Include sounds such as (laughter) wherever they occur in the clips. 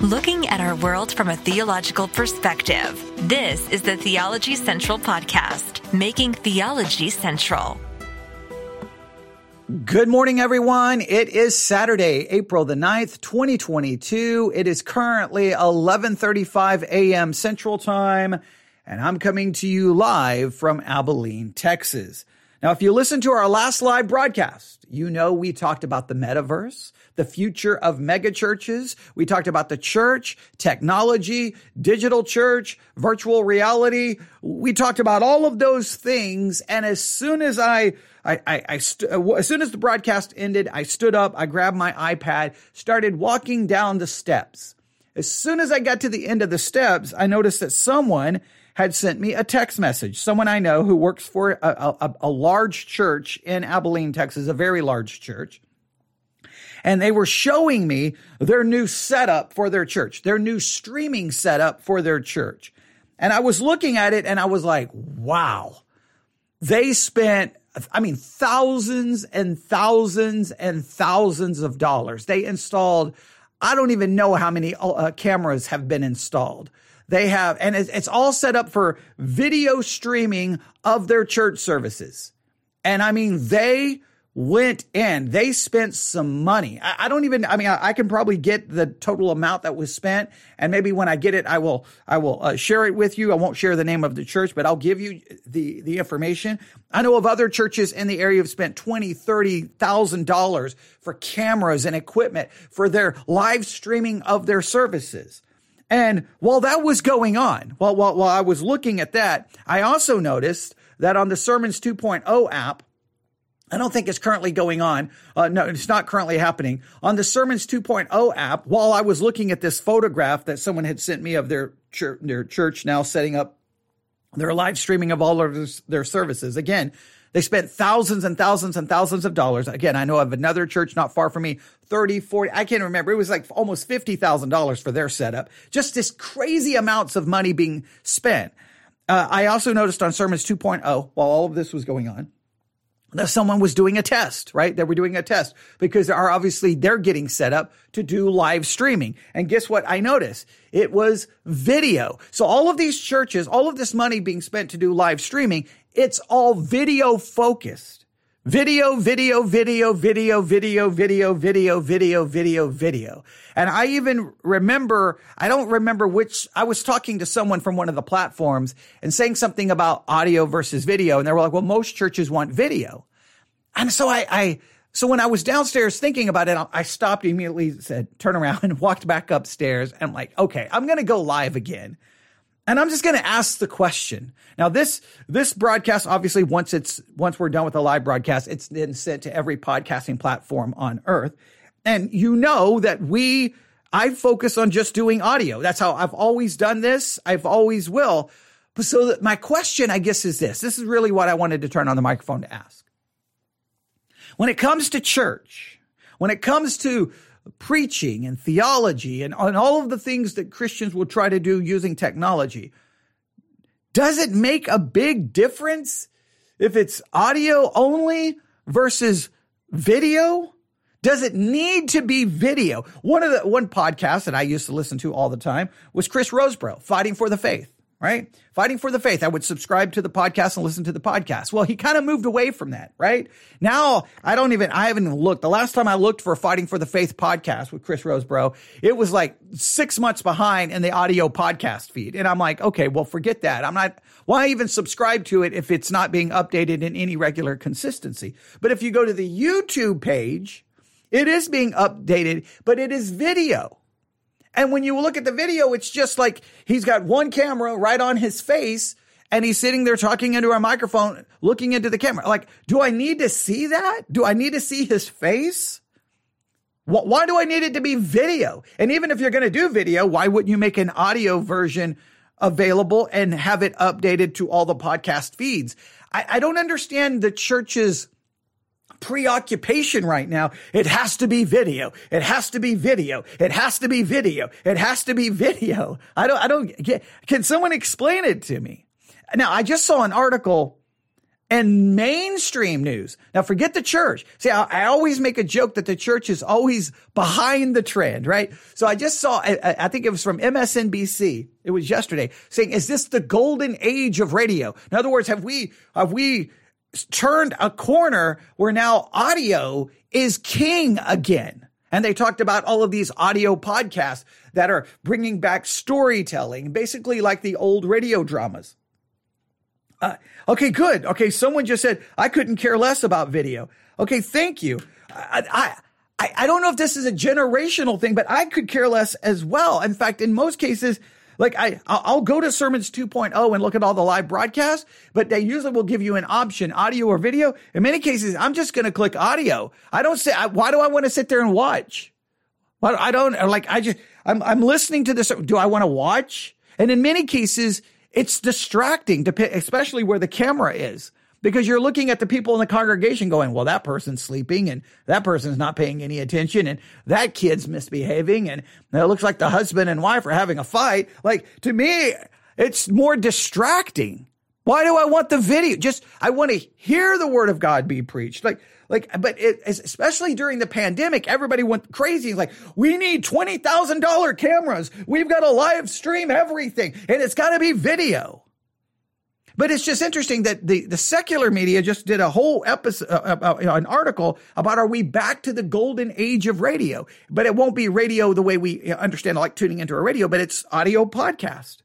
looking at our world from a theological perspective. This is the Theology Central Podcast, making theology central. Good morning, everyone. It is Saturday, April the 9th, 2022. It is currently 1135 a.m. Central Time, and I'm coming to you live from Abilene, Texas. Now, if you listen to our last live broadcast, you know we talked about the metaverse, the future of megachurches. We talked about the church, technology, digital church, virtual reality. We talked about all of those things. And as soon as I I, I, I st- uh, as soon as the broadcast ended, I stood up, I grabbed my iPad, started walking down the steps. As soon as I got to the end of the steps, I noticed that someone had sent me a text message. Someone I know who works for a, a, a large church in Abilene, Texas, a very large church. And they were showing me their new setup for their church, their new streaming setup for their church. And I was looking at it and I was like, wow, they spent I mean, thousands and thousands and thousands of dollars. They installed, I don't even know how many uh, cameras have been installed. They have, and it's all set up for video streaming of their church services. And I mean, they went in, they spent some money. I, I don't even, I mean, I, I, can probably get the total amount that was spent. And maybe when I get it, I will, I will uh, share it with you. I won't share the name of the church, but I'll give you the, the information. I know of other churches in the area have spent twenty, thirty thousand dollars for cameras and equipment for their live streaming of their services. And while that was going on, while, while, while I was looking at that, I also noticed that on the Sermons 2.0 app, I don't think it's currently going on. Uh, no, it's not currently happening. On the Sermons 2.0 app, while I was looking at this photograph that someone had sent me of their church, their church now setting up their live streaming of all of their services. Again, they spent thousands and thousands and thousands of dollars. Again, I know of another church not far from me, 30, 40, I can't remember. It was like almost $50,000 for their setup. Just this crazy amounts of money being spent. Uh, I also noticed on Sermons 2.0, while all of this was going on, that someone was doing a test, right? They were doing a test because they are obviously they're getting set up to do live streaming. And guess what? I noticed it was video. So all of these churches, all of this money being spent to do live streaming, it's all video focused. Video, video, video, video, video, video, video, video, video, video. And I even remember, I don't remember which, I was talking to someone from one of the platforms and saying something about audio versus video. And they were like, well, most churches want video. And so I, I, so when I was downstairs thinking about it, I stopped immediately, said, turn around (laughs) and walked back upstairs. And I'm like, okay, I'm going to go live again. And I'm just going to ask the question. Now, this, this broadcast, obviously, once it's, once we're done with the live broadcast, it's then sent to every podcasting platform on earth. And you know that we, I focus on just doing audio. That's how I've always done this. I've always will. But so my question, I guess, is this. This is really what I wanted to turn on the microphone to ask. When it comes to church, when it comes to preaching and theology and, and all of the things that Christians will try to do using technology. Does it make a big difference if it's audio only versus video? Does it need to be video? One of the one podcast that I used to listen to all the time was Chris Rosebrough, Fighting for the Faith right? Fighting for the faith. I would subscribe to the podcast and listen to the podcast. Well, he kind of moved away from that, right? Now, I don't even, I haven't looked. The last time I looked for Fighting for the Faith podcast with Chris Rosebrough, it was like six months behind in the audio podcast feed. And I'm like, okay, well, forget that. I'm not, why even subscribe to it if it's not being updated in any regular consistency? But if you go to the YouTube page, it is being updated, but it is video. And when you look at the video, it's just like he's got one camera right on his face and he's sitting there talking into our microphone, looking into the camera. Like, do I need to see that? Do I need to see his face? Why do I need it to be video? And even if you're going to do video, why wouldn't you make an audio version available and have it updated to all the podcast feeds? I, I don't understand the church's preoccupation right now. It has to be video. It has to be video. It has to be video. It has to be video. I don't, I don't get, can someone explain it to me? Now, I just saw an article and mainstream news. Now forget the church. See, I, I, always make a joke that the church is always behind the trend, right? So I just saw, I, I, think it was from MSNBC. It was yesterday saying, is this the golden age of radio? In other words, have we, have we turned a corner where now audio is king again? And they talked about all of these audio podcasts that are bringing back storytelling, basically like the old radio dramas. Uh, okay, good. Okay, someone just said I couldn't care less about video. Okay, thank you. I, I, I don't know if this is a generational thing, but I could care less as well. In fact, in most cases, like I, I'll go to Sermons 2.0 and look at all the live broadcasts, but they usually will give you an option, audio or video. In many cases, I'm just going to click audio. I don't say, why do I want to sit there and watch? Well, I don't like, I just, I'm, I'm listening to this. Do I want to watch? And in many cases, it's distracting especially where the camera is because you're looking at the people in the congregation going, well, that person's sleeping and that person's not paying any attention and that kid's misbehaving and it looks like the husband and wife are having a fight. Like to me, it's more distracting. Why do I want the video? Just, I want to hear the word of God be preached. Like, like, but it, especially during the pandemic, everybody went crazy. Like, we need $20,000 cameras. We've got to live stream everything and it's got to be video. But it's just interesting that the, the secular media just did a whole episode, uh, uh, uh, an article about are we back to the golden age of radio? But it won't be radio the way we understand like tuning into a radio, but it's audio podcast.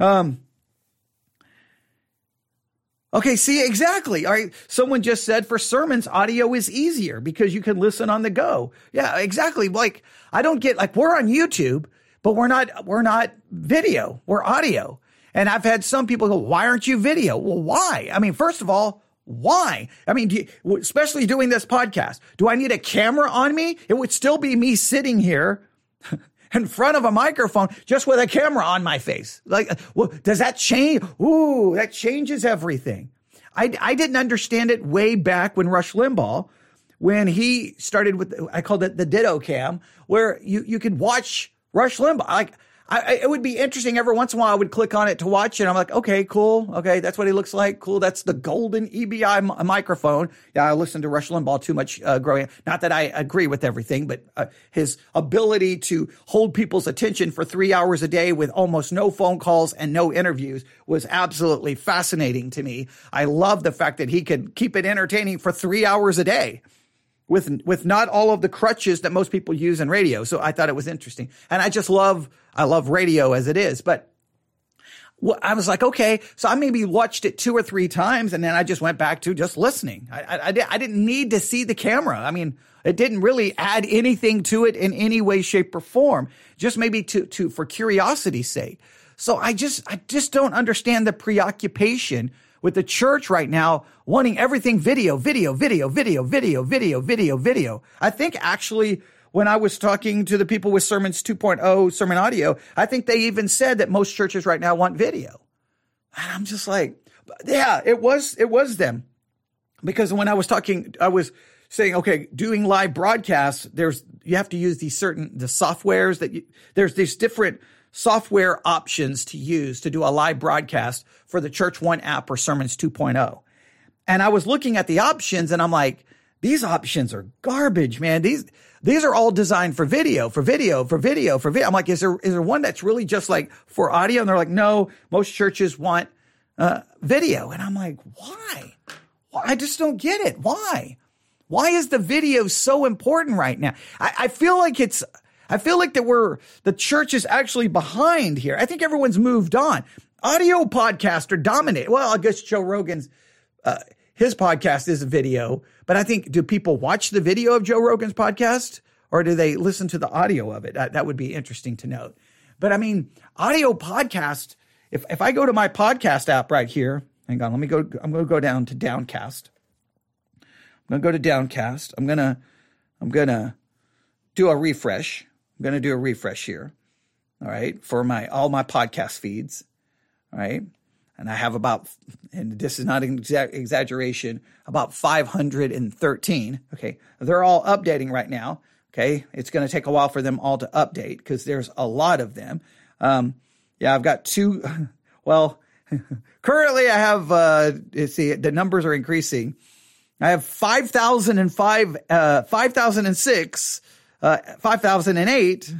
Um, Okay, see, exactly. All right. Someone just said for sermons, audio is easier because you can listen on the go. Yeah, exactly. Like, I don't get, like, we're on YouTube, but we're not, we're not video, we're audio. And I've had some people go, why aren't you video? Well, why? I mean, first of all, why? I mean, you, especially doing this podcast, do I need a camera on me? It would still be me sitting here (laughs) in front of a microphone just with a camera on my face. Like, uh, well, does that change? Ooh, that changes everything. I, I didn't understand it way back when Rush Limbaugh, when he started with, I called it the ditto cam, where you, you could watch Rush Limbaugh. Like, I, it would be interesting every once in a while. I would click on it to watch it. I'm like, okay, cool. Okay. That's what he looks like. Cool. That's the golden EIB m- microphone. Yeah. I listened to Rush Limbaugh too much, uh, growing up. Not that I agree with everything, but uh, his ability to hold people's attention for three hours a day with almost no phone calls and no interviews was absolutely fascinating to me. I love the fact that he could keep it entertaining for three hours a day with with not all of the crutches that most people use in radio. So I thought it was interesting, and I just love I love radio as it is, but. I was like, okay, so I maybe watched it two or three times and then I just went back to just listening. I, I, I didn't need to see the camera. I mean, it didn't really add anything to it in any way, shape or form, just maybe to, to, for curiosity's sake. So I just, I just don't understand the preoccupation with the church right now wanting everything video, video, video, video, video, video, video, video. I think actually when I was talking to the people with Sermons 2.0 sermon audio, I think they even said that most churches right now want video. And I'm just like, yeah, it was, it was them. Because when I was talking, I was saying, okay, doing live broadcasts, there's, you have to use these certain, the softwares that you, there's these different software options to use to do a live broadcast for the Church One app or Sermons 2.0. And I was looking at the options and I'm like, these options are garbage, man. These, these are all designed for video, for video, for video, for video. I'm like, is there, is there one that's really just like for audio? And they're like, no, most churches want uh, video. And I'm like, why? why? I just don't get it. Why? Why is the video so important right now? I, I feel like it's, I feel like that we're, the church is actually behind here. I think everyone's moved on. Audio podcasts are dominant. Well, I guess Joe Rogan's, uh, his podcast is a video, but I think, do people watch the video of Joe Rogan's podcast or do they listen to the audio of it? That, that would be interesting to note. But I mean, audio podcast, if, if I go to my podcast app right here, hang on, let me go, I'm going to go down to Downcast. I'm going to go to Downcast. I'm to, I'm to do a refresh. I'm going to do a refresh here. All right. For my, all my podcast feeds. All right. And I have about, and this is not an exa- exaggeration, about 513. Okay. They're all updating right now. Okay. It's going to take a while for them all to update because there's a lot of them. Um, yeah, I've got two. (laughs) Well, (laughs) currently I have, uh, see, the numbers are increasing. I have 5,005, uh, 5,006, uh, 5,008.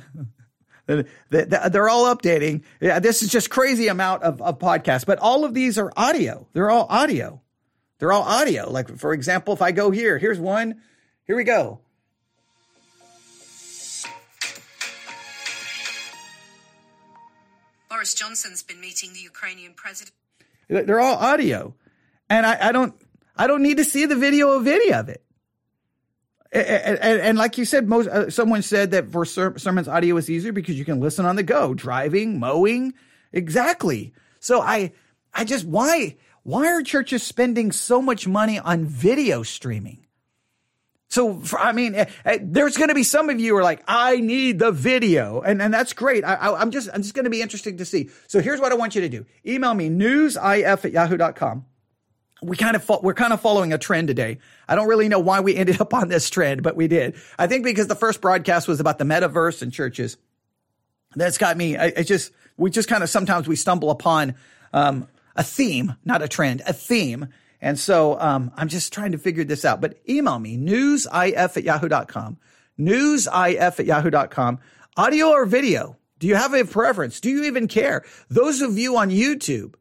(laughs) They're all updating. Yeah, this is just crazy amount of, of podcasts, but all of these are audio. They're all audio. They're all audio. Like, for example, if I go here, here's one. Here we go. Boris Johnson's been meeting the Ukrainian president. They're all audio. And I, I don't I don't need to see the video of any of it. And, and, and like you said, most uh, someone said that for ser- sermons audio is easier because you can listen on the go, driving, mowing, exactly. So I, I just why why are churches spending so much money on video streaming? So for, I mean, uh, uh, there's going to be some of you who are like, I need the video, and and that's great. I, I'm just I'm just going to be interesting to see. So here's what I want you to do: email me newsif at yahoo.com we kind of we're kind of following a trend today. I don't really know why we ended up on this trend, but we did. I think because the first broadcast was about the metaverse and churches. That's got me. I, just we just kind of sometimes we stumble upon um, a theme, not a trend, a theme. And so um, I'm just trying to figure this out. But email me newsif at yahoo.com, newsif at yahoo.com, audio or video. Do you have a preference? Do you even care? Those of you on YouTube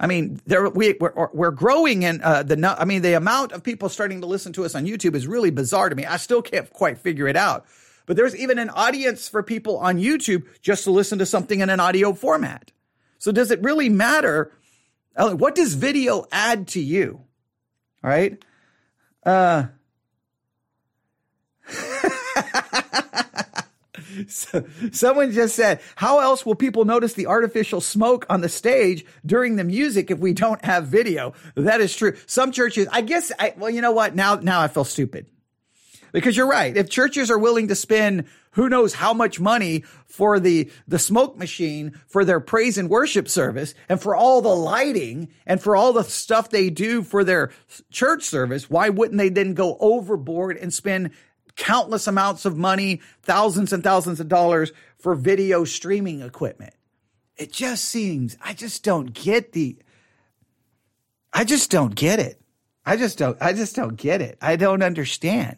I mean, there we we're, we're growing in uh, the. I mean, the amount of people starting to listen to us on YouTube is really bizarre to me. I still can't quite figure it out. But there's even an audience for people on YouTube just to listen to something in an audio format. So does it really matter? What does video add to you? All right. Uh, (laughs) So, (laughs) someone just said, How else will people notice the artificial smoke on the stage during the music if we don't have video? That is true. Some churches, I guess, I, well, you know what? Now, now I feel stupid. Because you're right. If churches are willing to spend who knows how much money for the, the smoke machine for their praise and worship service and for all the lighting and for all the stuff they do for their church service, why wouldn't they then go overboard and spend countless amounts of money, thousands and thousands of dollars for video streaming equipment. It just seems, I just don't get the, I just don't get it. I just don't, I just don't get it. I don't understand.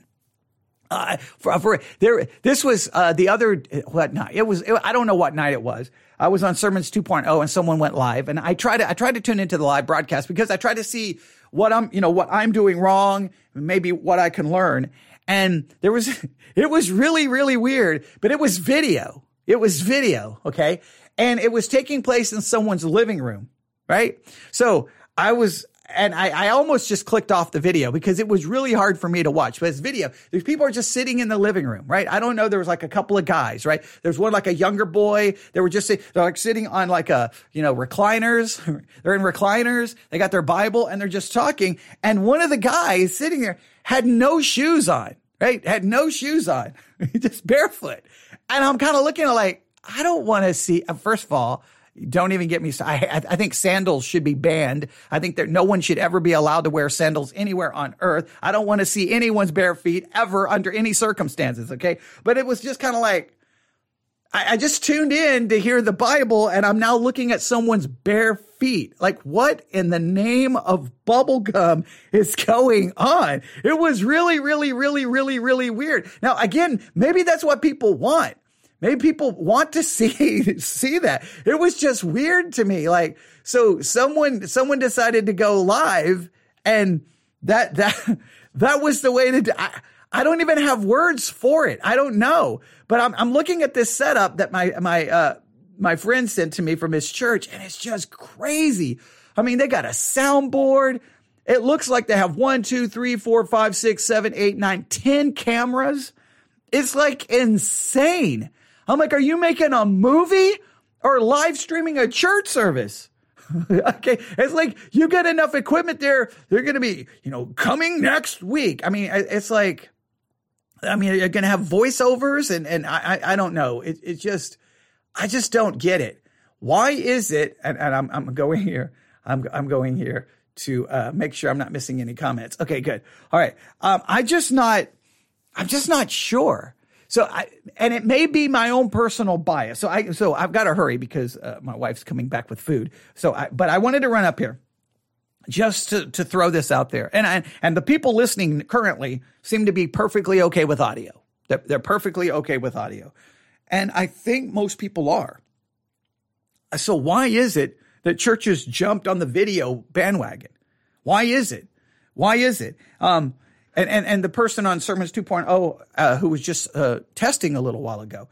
Uh, for, for there, this was uh, the other what night? It was. It, I don't know what night it was. I was on Sermons 2.0 and someone went live, and I tried to I tried to tune into the live broadcast because I tried to see what I'm you know what I'm doing wrong, maybe what I can learn. And there was, (laughs) it was really, really weird, but it was video. It was video. Okay. And it was taking place in someone's living room. Right. So I was, and I, I almost just clicked off the video because it was really hard for me to watch. But it's video. These people are just sitting in the living room, right? I don't know. There was like a couple of guys, right? There's one like a younger boy. They were just they're like sitting on like a you know recliners. (laughs) they're in recliners. They got their Bible and they're just talking. And one of the guys sitting there had no shoes on right? Had no shoes on, (laughs) just barefoot. And I'm kind of looking at like, I don't want to see, uh, first of all, don't even get me. I, I think sandals should be banned. I think that no one should ever be allowed to wear sandals anywhere on earth. I don't want to see anyone's bare feet ever under any circumstances. Okay. But it was just kind of like, I, I just tuned in to hear the Bible and I'm now looking at someone's bare feet. Like what in the name of bubblegum is going on? It was really, really, really, really, really weird. Now, again, maybe that's what people want. Maybe people want to (laughs) see, see that. It was just weird to me. Like, so someone, someone decided to go live and that, (laughs) that, that was the way to, I, I don't even have words for it. I don't know. But I'm, I'm looking at this setup that my, my, uh, my friend sent to me from his church and it's just crazy. I mean, they got a soundboard. It looks like they have one, two, three, four, five, six, seven, eight, nine, ten cameras. It's like insane. I'm like, are you making a movie or live streaming a church service? (laughs) okay. It's like you get enough equipment there. They're going to be, you know, coming next week. I mean, it's like, I mean, you're going to have voiceovers and, and I, I, don't know. It, it just, I just don't get it. Why is it? And, and I'm, I'm going here. I'm, I'm going here to uh, make sure I'm not missing any comments. Okay, good. All right. Um, I just not, I'm just not sure. so I, and it may be my own personal bias. So I, so I've got to hurry because uh, my wife's coming back with food. So I, but I wanted to run up here just to, to throw this out there. And I, and the people listening currently seem to be perfectly okay with audio. They're, they're perfectly okay with audio. And I think most people are. So why is it that churches jumped on the video bandwagon? Why is it? Why is it? Um, and, and, and the person on Sermons 2.0, uh, who was just, uh, testing a little while ago,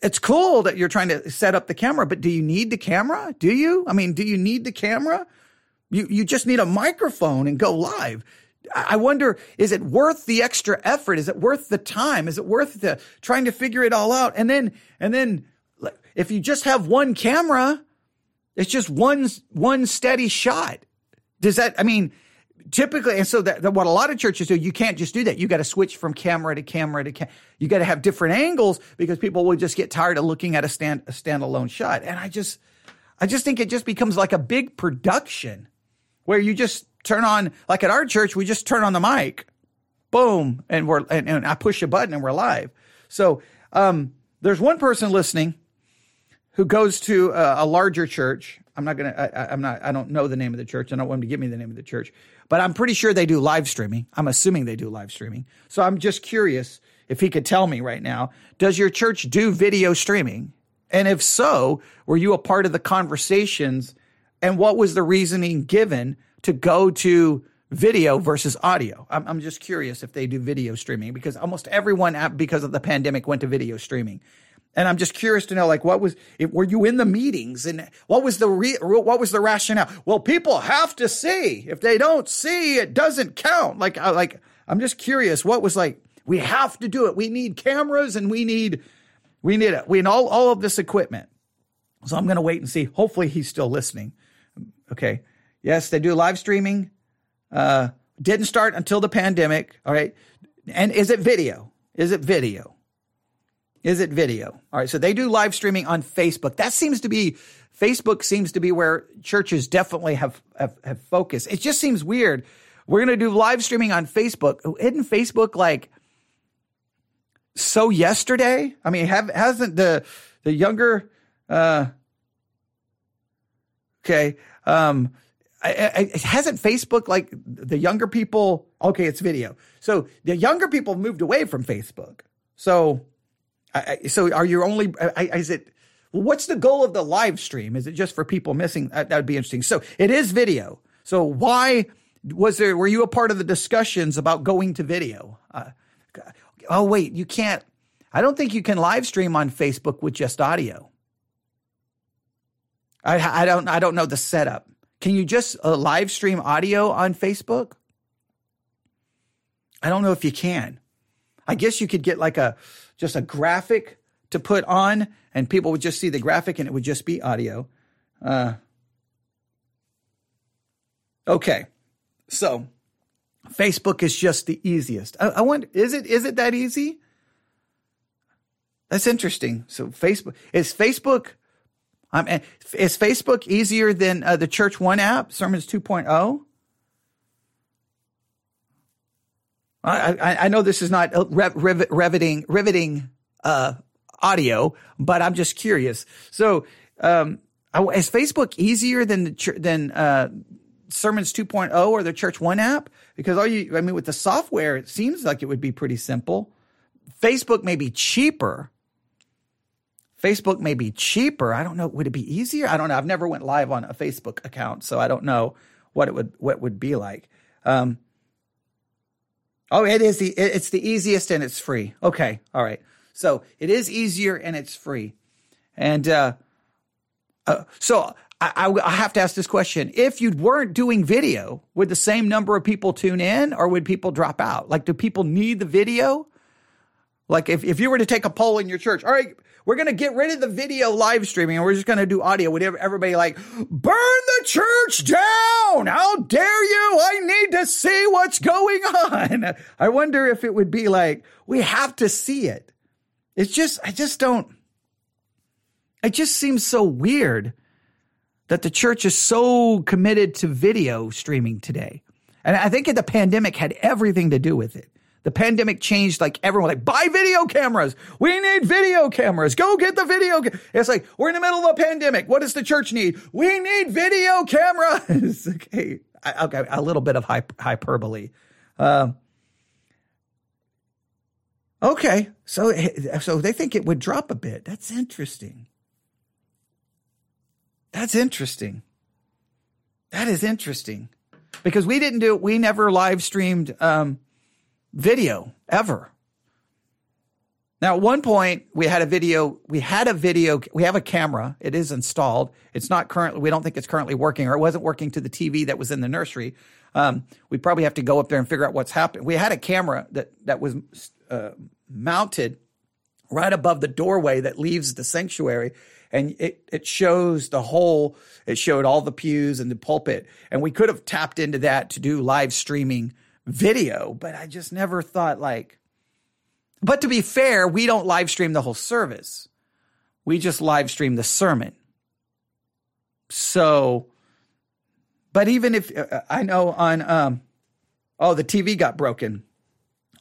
it's cool that you're trying to set up the camera, but do you need the camera? Do you? I mean, do you need the camera? You, you just need a microphone and go live. I wonder, is it worth the extra effort? Is it worth the time? Is it worth the trying to figure it all out? And then, and then if you just have one camera, it's just one, one steady shot. Does that, I mean, typically, and so that, that, what a lot of churches do, you can't just do that. You got to switch from camera to camera to camera. You got to have different angles because people will just get tired of looking at a stand, a standalone shot. And I just, I just think it just becomes like a big production where you just turn on, like at our church, we just turn on the mic, boom, and we're, and, and I push a button and we're live. So, um, there's one person listening who goes to a, a larger church. I'm not going to, I'm not, I don't know the name of the church. I don't want him to give me the name of the church, but I'm pretty sure they do live streaming. I'm assuming they do live streaming. So I'm just curious if he could tell me right now, does your church do video streaming? And if so, were you a part of the conversations and what was the reasoning given to go to video versus audio? I'm, I'm just curious if they do video streaming because almost everyone, because of the pandemic, went to video streaming. And I'm just curious to know, like, what was? Were you in the meetings, and what was the re, what was the rationale? Well, people have to see. If they don't see, it doesn't count. Like, I, like I'm just curious. What was like? We have to do it. We need cameras, and we need we need it. We need all all of this equipment. So I'm going to wait and see. Hopefully, he's still listening. Okay. Yes, they do live streaming. Uh, didn't start until the pandemic. All right. And is it video? Is it video? Is it video? All right. So they do live streaming on Facebook. That seems to be, Facebook seems to be where churches definitely have, have, have focused. It just seems weird. We're going to do live streaming on Facebook. Isn't Facebook like so yesterday? I mean, have, hasn't the, the younger, uh, okay. Um, I, I, hasn't Facebook like the younger people? Okay, it's video. So the younger people moved away from Facebook. So, I, so are you only? is it? what's the goal of the live stream? Is it just for people missing? That would be interesting. So it is video. So why was there? Were you a part of the discussions about going to video? Uh, oh wait, you can't. I don't think you can live stream on Facebook with just audio. I, I don't. I don't know the setup. Can you just uh, live stream audio on Facebook? I don't know if you can. I guess you could get like a just a graphic to put on, and people would just see the graphic, and it would just be audio. Uh, okay, so Facebook is just the easiest. I, I wonder, is it is it that easy? That's interesting. So Facebook is Facebook um, is Facebook easier than uh, the Church One app, Sermons 2.0? I, I, I know this is not riveting, riveting uh, audio, but I'm just curious. So, um, is Facebook easier than the than uh, Sermons 2.0 or the Church One app? Because all you, I mean, with the software, it seems like it would be pretty simple. Facebook may be cheaper, Facebook may be cheaper. I don't know. Would it be easier? I don't know. I've never went live on a Facebook account, so I don't know what it would what it would be like. Um, oh, it is the it's the easiest and it's free. Okay, all right. So it is easier and it's free, and uh, uh, so I, I, have to ask this question: If you weren't doing video, would the same number of people tune in, or would people drop out? Like, do people need the video? Like, if if you were to take a poll in your church, all right we're going to get rid of the video live streaming and we're just going to do audio. Would everybody like, burn the church down? How dare you? I need to see what's going on. (laughs) I wonder if it would be like, we have to see it. It's just, I just don't, it just seems so weird that the church is so committed to video streaming today. And I think the pandemic had everything to do with it. The pandemic changed like everyone like buy video cameras. We need video cameras. Go get the video. Ca-. It's like we're in the middle of a pandemic. What does the church need? We need video cameras. (laughs) okay, okay, a little bit of hyperbole. Uh, okay, so so they think it would drop a bit. That's interesting. That's interesting. That is interesting because we didn't do it. We never live streamed um, video ever. Now, at one point, we had a video. We had a video. We have a camera. It is installed. It's not currently. We don't think it's currently working, or it wasn't working to the TV that was in the nursery. Um, we probably have to go up there and figure out what's happening. We had a camera that that was uh, mounted right above the doorway that leaves the sanctuary, and it it shows the whole. It showed all the pews and the pulpit, and we could have tapped into that to do live streaming video, but I just never thought like. But to be fair, we don't live stream the whole service. We just live stream the sermon. So, but even if uh, uh I know on, um, oh, the TV got broken.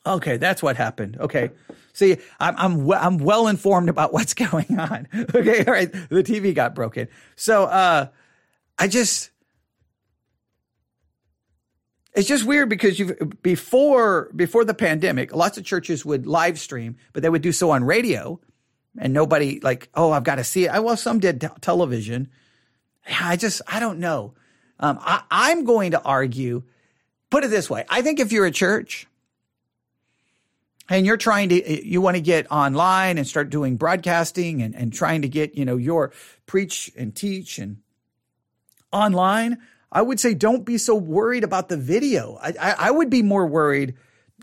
Okay, that's what happened. Okay, see, I'm I'm I'm well informed about what's (laughs) going on. Okay, all right, the TV got broken. So, uh, I just it's just weird because you've before before the pandemic, lots of churches would live stream, but they would do so on radio, and nobody like, oh, I've got to see it. I, Well, some did t- television. I just I don't know. Um, I, I'm going to argue. Put it this way: I think if you're a church and you're trying to you want to get online and start doing broadcasting and, and trying to get you know your preach and teach and online I would say don't be so worried about the video. I, I, I, would be more worried.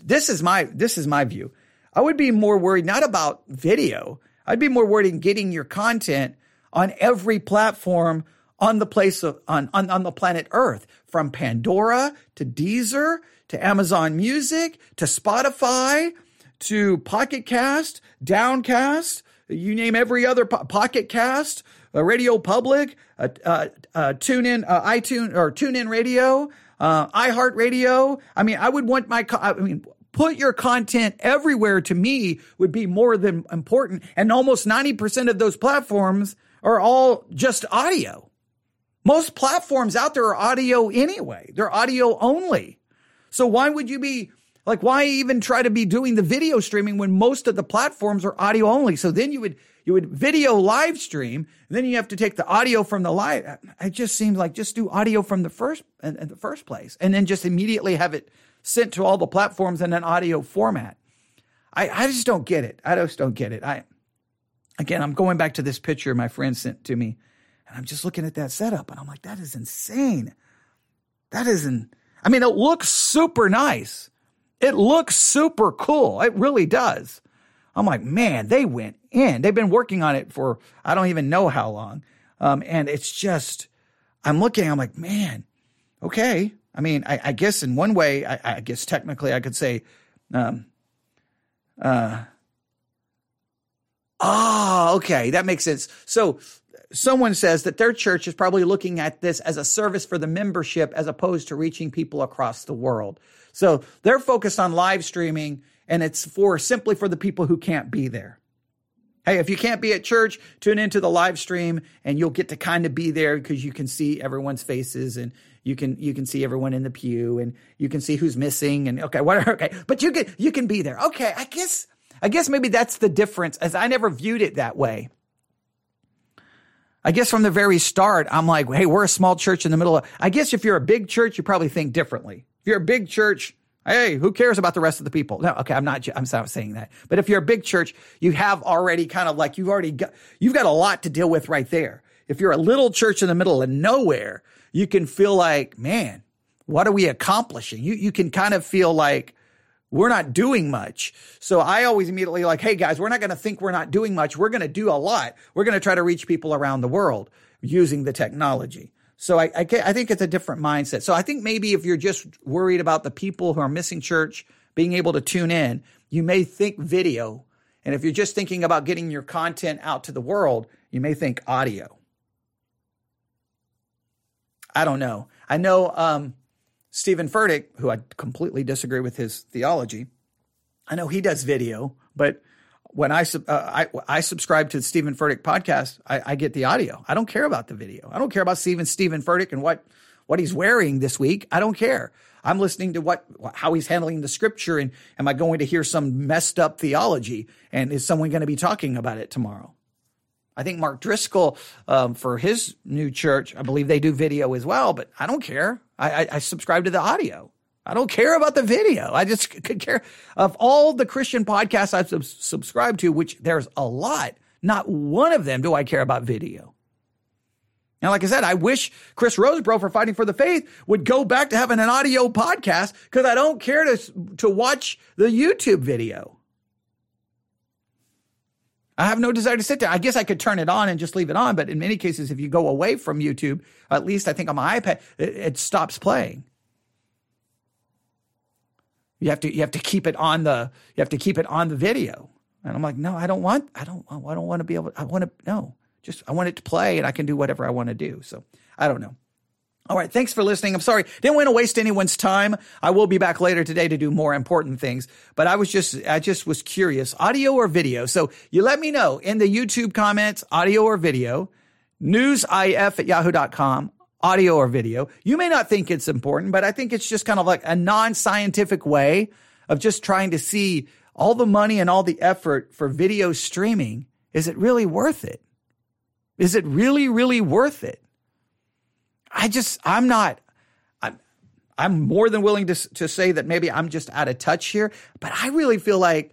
This is my this is my view. I would be more worried not about video. I'd be more worried in getting your content on every platform on the place of on, on, on the planet Earth, from Pandora to Deezer to Amazon Music to Spotify to Pocket Cast, Downcast, you name every other po- Pocket Cast, Radio Public, uh, uh, uh, tune in, uh, iTunes or tune in radio, uh, iHeartRadio. I mean, I would want my, co- I mean, put your content everywhere to me would be more than important. And almost 90% of those platforms are all just audio. Most platforms out there are audio anyway. They're audio only. So why would you be like, why even try to be doing the video streaming when most of the platforms are audio only? So then you would you would video live stream, and then you have to take the audio from the live. It just seems like just do audio from the first in, in the first place, and then just immediately have it sent to all the platforms in an audio format. I, I just don't get it. I just don't get it. I again, I'm going back to this picture my friend sent to me, and I'm just looking at that setup, and I'm like, that is insane. That isn't. I mean, it looks super nice. It looks super cool. It really does. I'm like, man, they went in. They've been working on it for I don't even know how long. Um, and it's just, I'm looking, I'm like, man, okay. I mean, I, I guess in one way, I, I, guess technically I could say, um, uh, oh, okay, that makes sense. So someone says that their church is probably looking at this as a service for the membership as opposed to reaching people across the world. So they're focused on live streaming and it's for simply for the people who can't be there. Hey, if you can't be at church, tune into the live stream and you'll get to kind of be there because you can see everyone's faces and you can you can see everyone in the pew and you can see who's missing and okay, whatever. (laughs) Okay, but you can you can be there. Okay, I guess I guess maybe that's the difference. As I never viewed it that way. I guess from the very start, I'm like, hey, we're a small church in the middle of. I guess if you're a big church, you probably think differently. If you're a big church, Hey, who cares about the rest of the people? No, okay, I'm not. I'm not saying that. But if you're a big church, you have already kind of like you've already got you've got a lot to deal with right there. If you're a little church in the middle of nowhere, you can feel like, man, what are we accomplishing? You you can kind of feel like we're not doing much. So I always immediately like, hey guys, we're not going to think we're not doing much. We're going to do a lot. We're going to try to reach people around the world using the technology. So I, I, I, think it's a different mindset. So I think maybe if you're just worried about the people who are missing church being able to tune in, you may think video. And if you're just thinking about getting your content out to the world, you may think audio. I don't know. I know um, Steven Furtick, who I completely disagree with his theology, I know he does video, but when I uh, I, I subscribe to the Steven Furtick podcast, I, I, get the audio. I don't care about the video. I don't care about Steven Steven Furtick and what what he's wearing this week. I don't care. I'm listening to what how he's handling the scripture, and am I going to hear some messed up theology? And is someone going to be talking about it tomorrow? I think Mark Driscoll um, for his new church, I believe they do video as well, but I don't care. I, I, I subscribe to the audio. I don't care about the video. I just could care of all the Christian podcasts I've sub- subscribed to, which there's a lot. Not one of them do I care about video. Now, like I said, I wish Chris Rosebrough for Fighting for the Faith would go back to having an audio podcast because I don't care to, to watch the YouTube video. I have no desire to sit there. I guess I could turn it on and just leave it on, but in many cases, if you go away from YouTube, at least I think on my iPad, it, it stops playing. You have to you have to keep it on the you have to keep it on the video. And I'm like, no, I don't want I don't I don't want to be able I want to no. Just I want it to play and I can do whatever I want to do. So I don't know. All right. Thanks for listening. I'm sorry. Didn't want to waste anyone's time. I will be back later today to do more important things, but I was just, I just was curious, audio or video. So you let me know in the YouTube comments, audio or video, newsif at yahoo.com, audio or video. You may not think it's important, but I think it's just kind of like a non-scientific way of just trying to see all the money and all the effort for video streaming. Is it really worth it? Is it really, really worth it? I just, I'm not, I'm, I'm more than willing to, to say that maybe I'm just out of touch here, but I really feel like,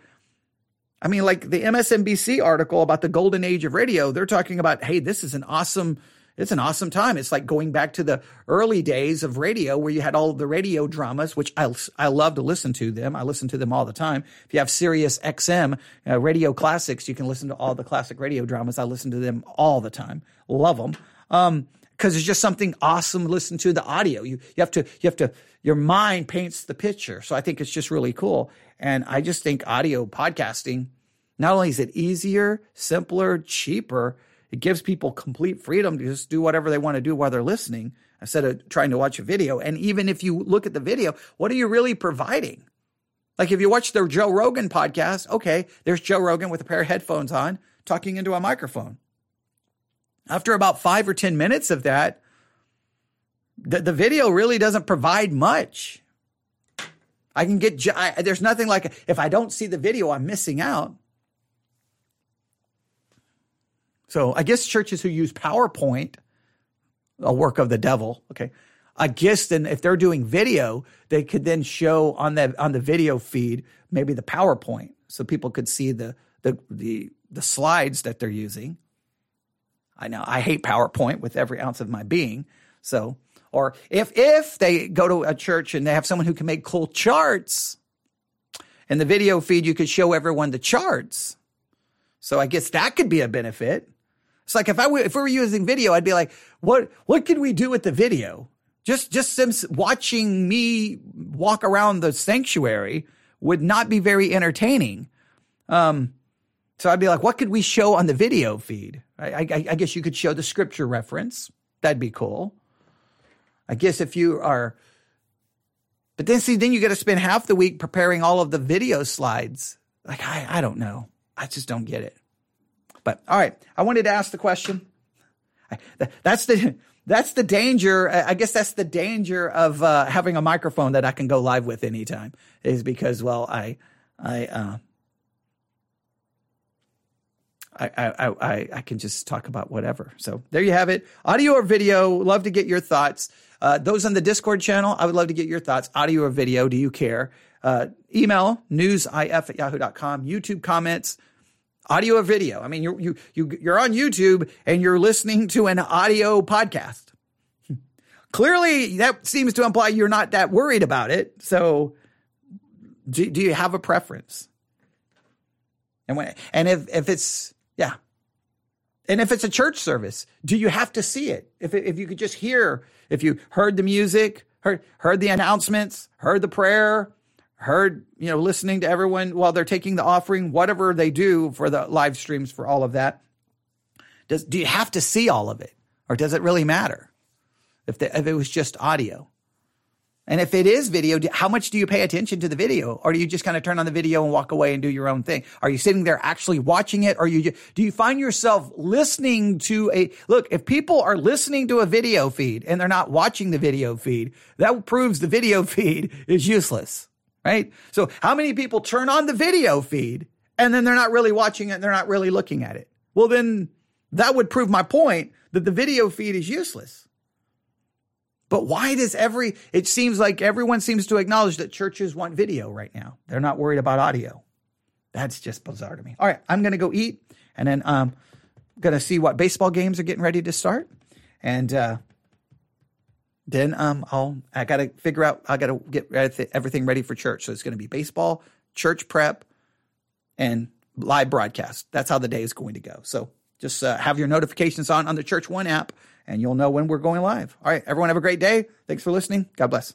I mean, like the MSNBC article about the golden age of radio, they're talking about, hey, this is an awesome, it's an awesome time. It's like going back to the early days of radio where you had all the radio dramas, which I, I love to listen to them. I listen to them all the time. If you have Sirius XM, uh, radio classics, you can listen to all the classic radio dramas. I listen to them all the time. Love them. Um, because it's just something awesome to listen to the audio. You you have to you have to your mind paints the picture. So I think it's just really cool. And I just think audio podcasting not only is it easier, simpler, cheaper, it gives people complete freedom to just do whatever they want to do while they're listening instead of trying to watch a video. And even if you look at the video, what are you really providing? Like if you watch the Joe Rogan podcast, okay, there's Joe Rogan with a pair of headphones on talking into a microphone. After about five or 10 minutes of that, the, the video really doesn't provide much. I can get, I, there's nothing like, if I don't see the video, I'm missing out. So I guess churches who use PowerPoint, a work of the devil, okay. I guess then if they're doing video, they could then show on the on the video feed maybe the PowerPoint so people could see the the the, the slides that they're using. I know I hate PowerPoint with every ounce of my being. So, or if if they go to a church and they have someone who can make cool charts, in the video feed you could show everyone the charts. So I guess that could be a benefit. It's like if I if we were using video, I'd be like, what what could we do with the video? Just just watching me walk around the sanctuary would not be very entertaining. Um, so I'd be like, what could we show on the video feed? I, I, I guess you could show the scripture reference. That'd be cool. I guess if you are, but then see, then you got to spend half the week preparing all of the video slides. Like, I, I don't know. I just don't get it. But all right, I wanted to ask the question. That's the, that's the danger. I guess that's the danger of uh, having a microphone that I can go live with anytime is because, well, I, I, uh, I, I, I, I can just talk about whatever. So there you have it. Audio or video. Love to get your thoughts. Uh, those on the Discord channel, I would love to get your thoughts. Audio or video. Do you care? Uh, email newsif at yahoo.com. YouTube comments. Audio or video. I mean, you you, you, you're on YouTube and you're listening to an audio podcast. (laughs) Clearly, that seems to imply you're not that worried about it. So, do, do you have a preference? And when, and if, if it's, yeah. And if it's a church service, do you have to see it? If, if you could just hear, if you heard the music, heard, heard the announcements, heard the prayer, heard, you know, listening to everyone while they're taking the offering, whatever they do for the live streams for all of that. Does, do you have to see all of it or does it really matter if, the, if it was just audio? And if it is video, how much do you pay attention to the video? Or do you just kind of turn on the video and walk away and do your own thing? Are you sitting there actually watching it? Or you, do you find yourself listening to a, look, if people are listening to a video feed and they're not watching the video feed, that proves the video (laughs) feed is useless, right? So how many people turn on the video feed and then they're not really watching it? They're not really looking at it. Well, then that would prove my point that the video feed is useless. But why does every, it seems like everyone seems to acknowledge that churches want video right now. They're not worried about audio. That's just bizarre to me. All right, I'm going to go eat and then um going to see what baseball games are getting ready to start. And uh then um I'll I got to figure out I got to get everything ready for church. So it's going to be baseball, church prep and live broadcast. That's how the day is going to go. So just uh, have your notifications on on the Church One app and you'll know when we're going live. All right, everyone have a great day. Thanks for listening. God bless.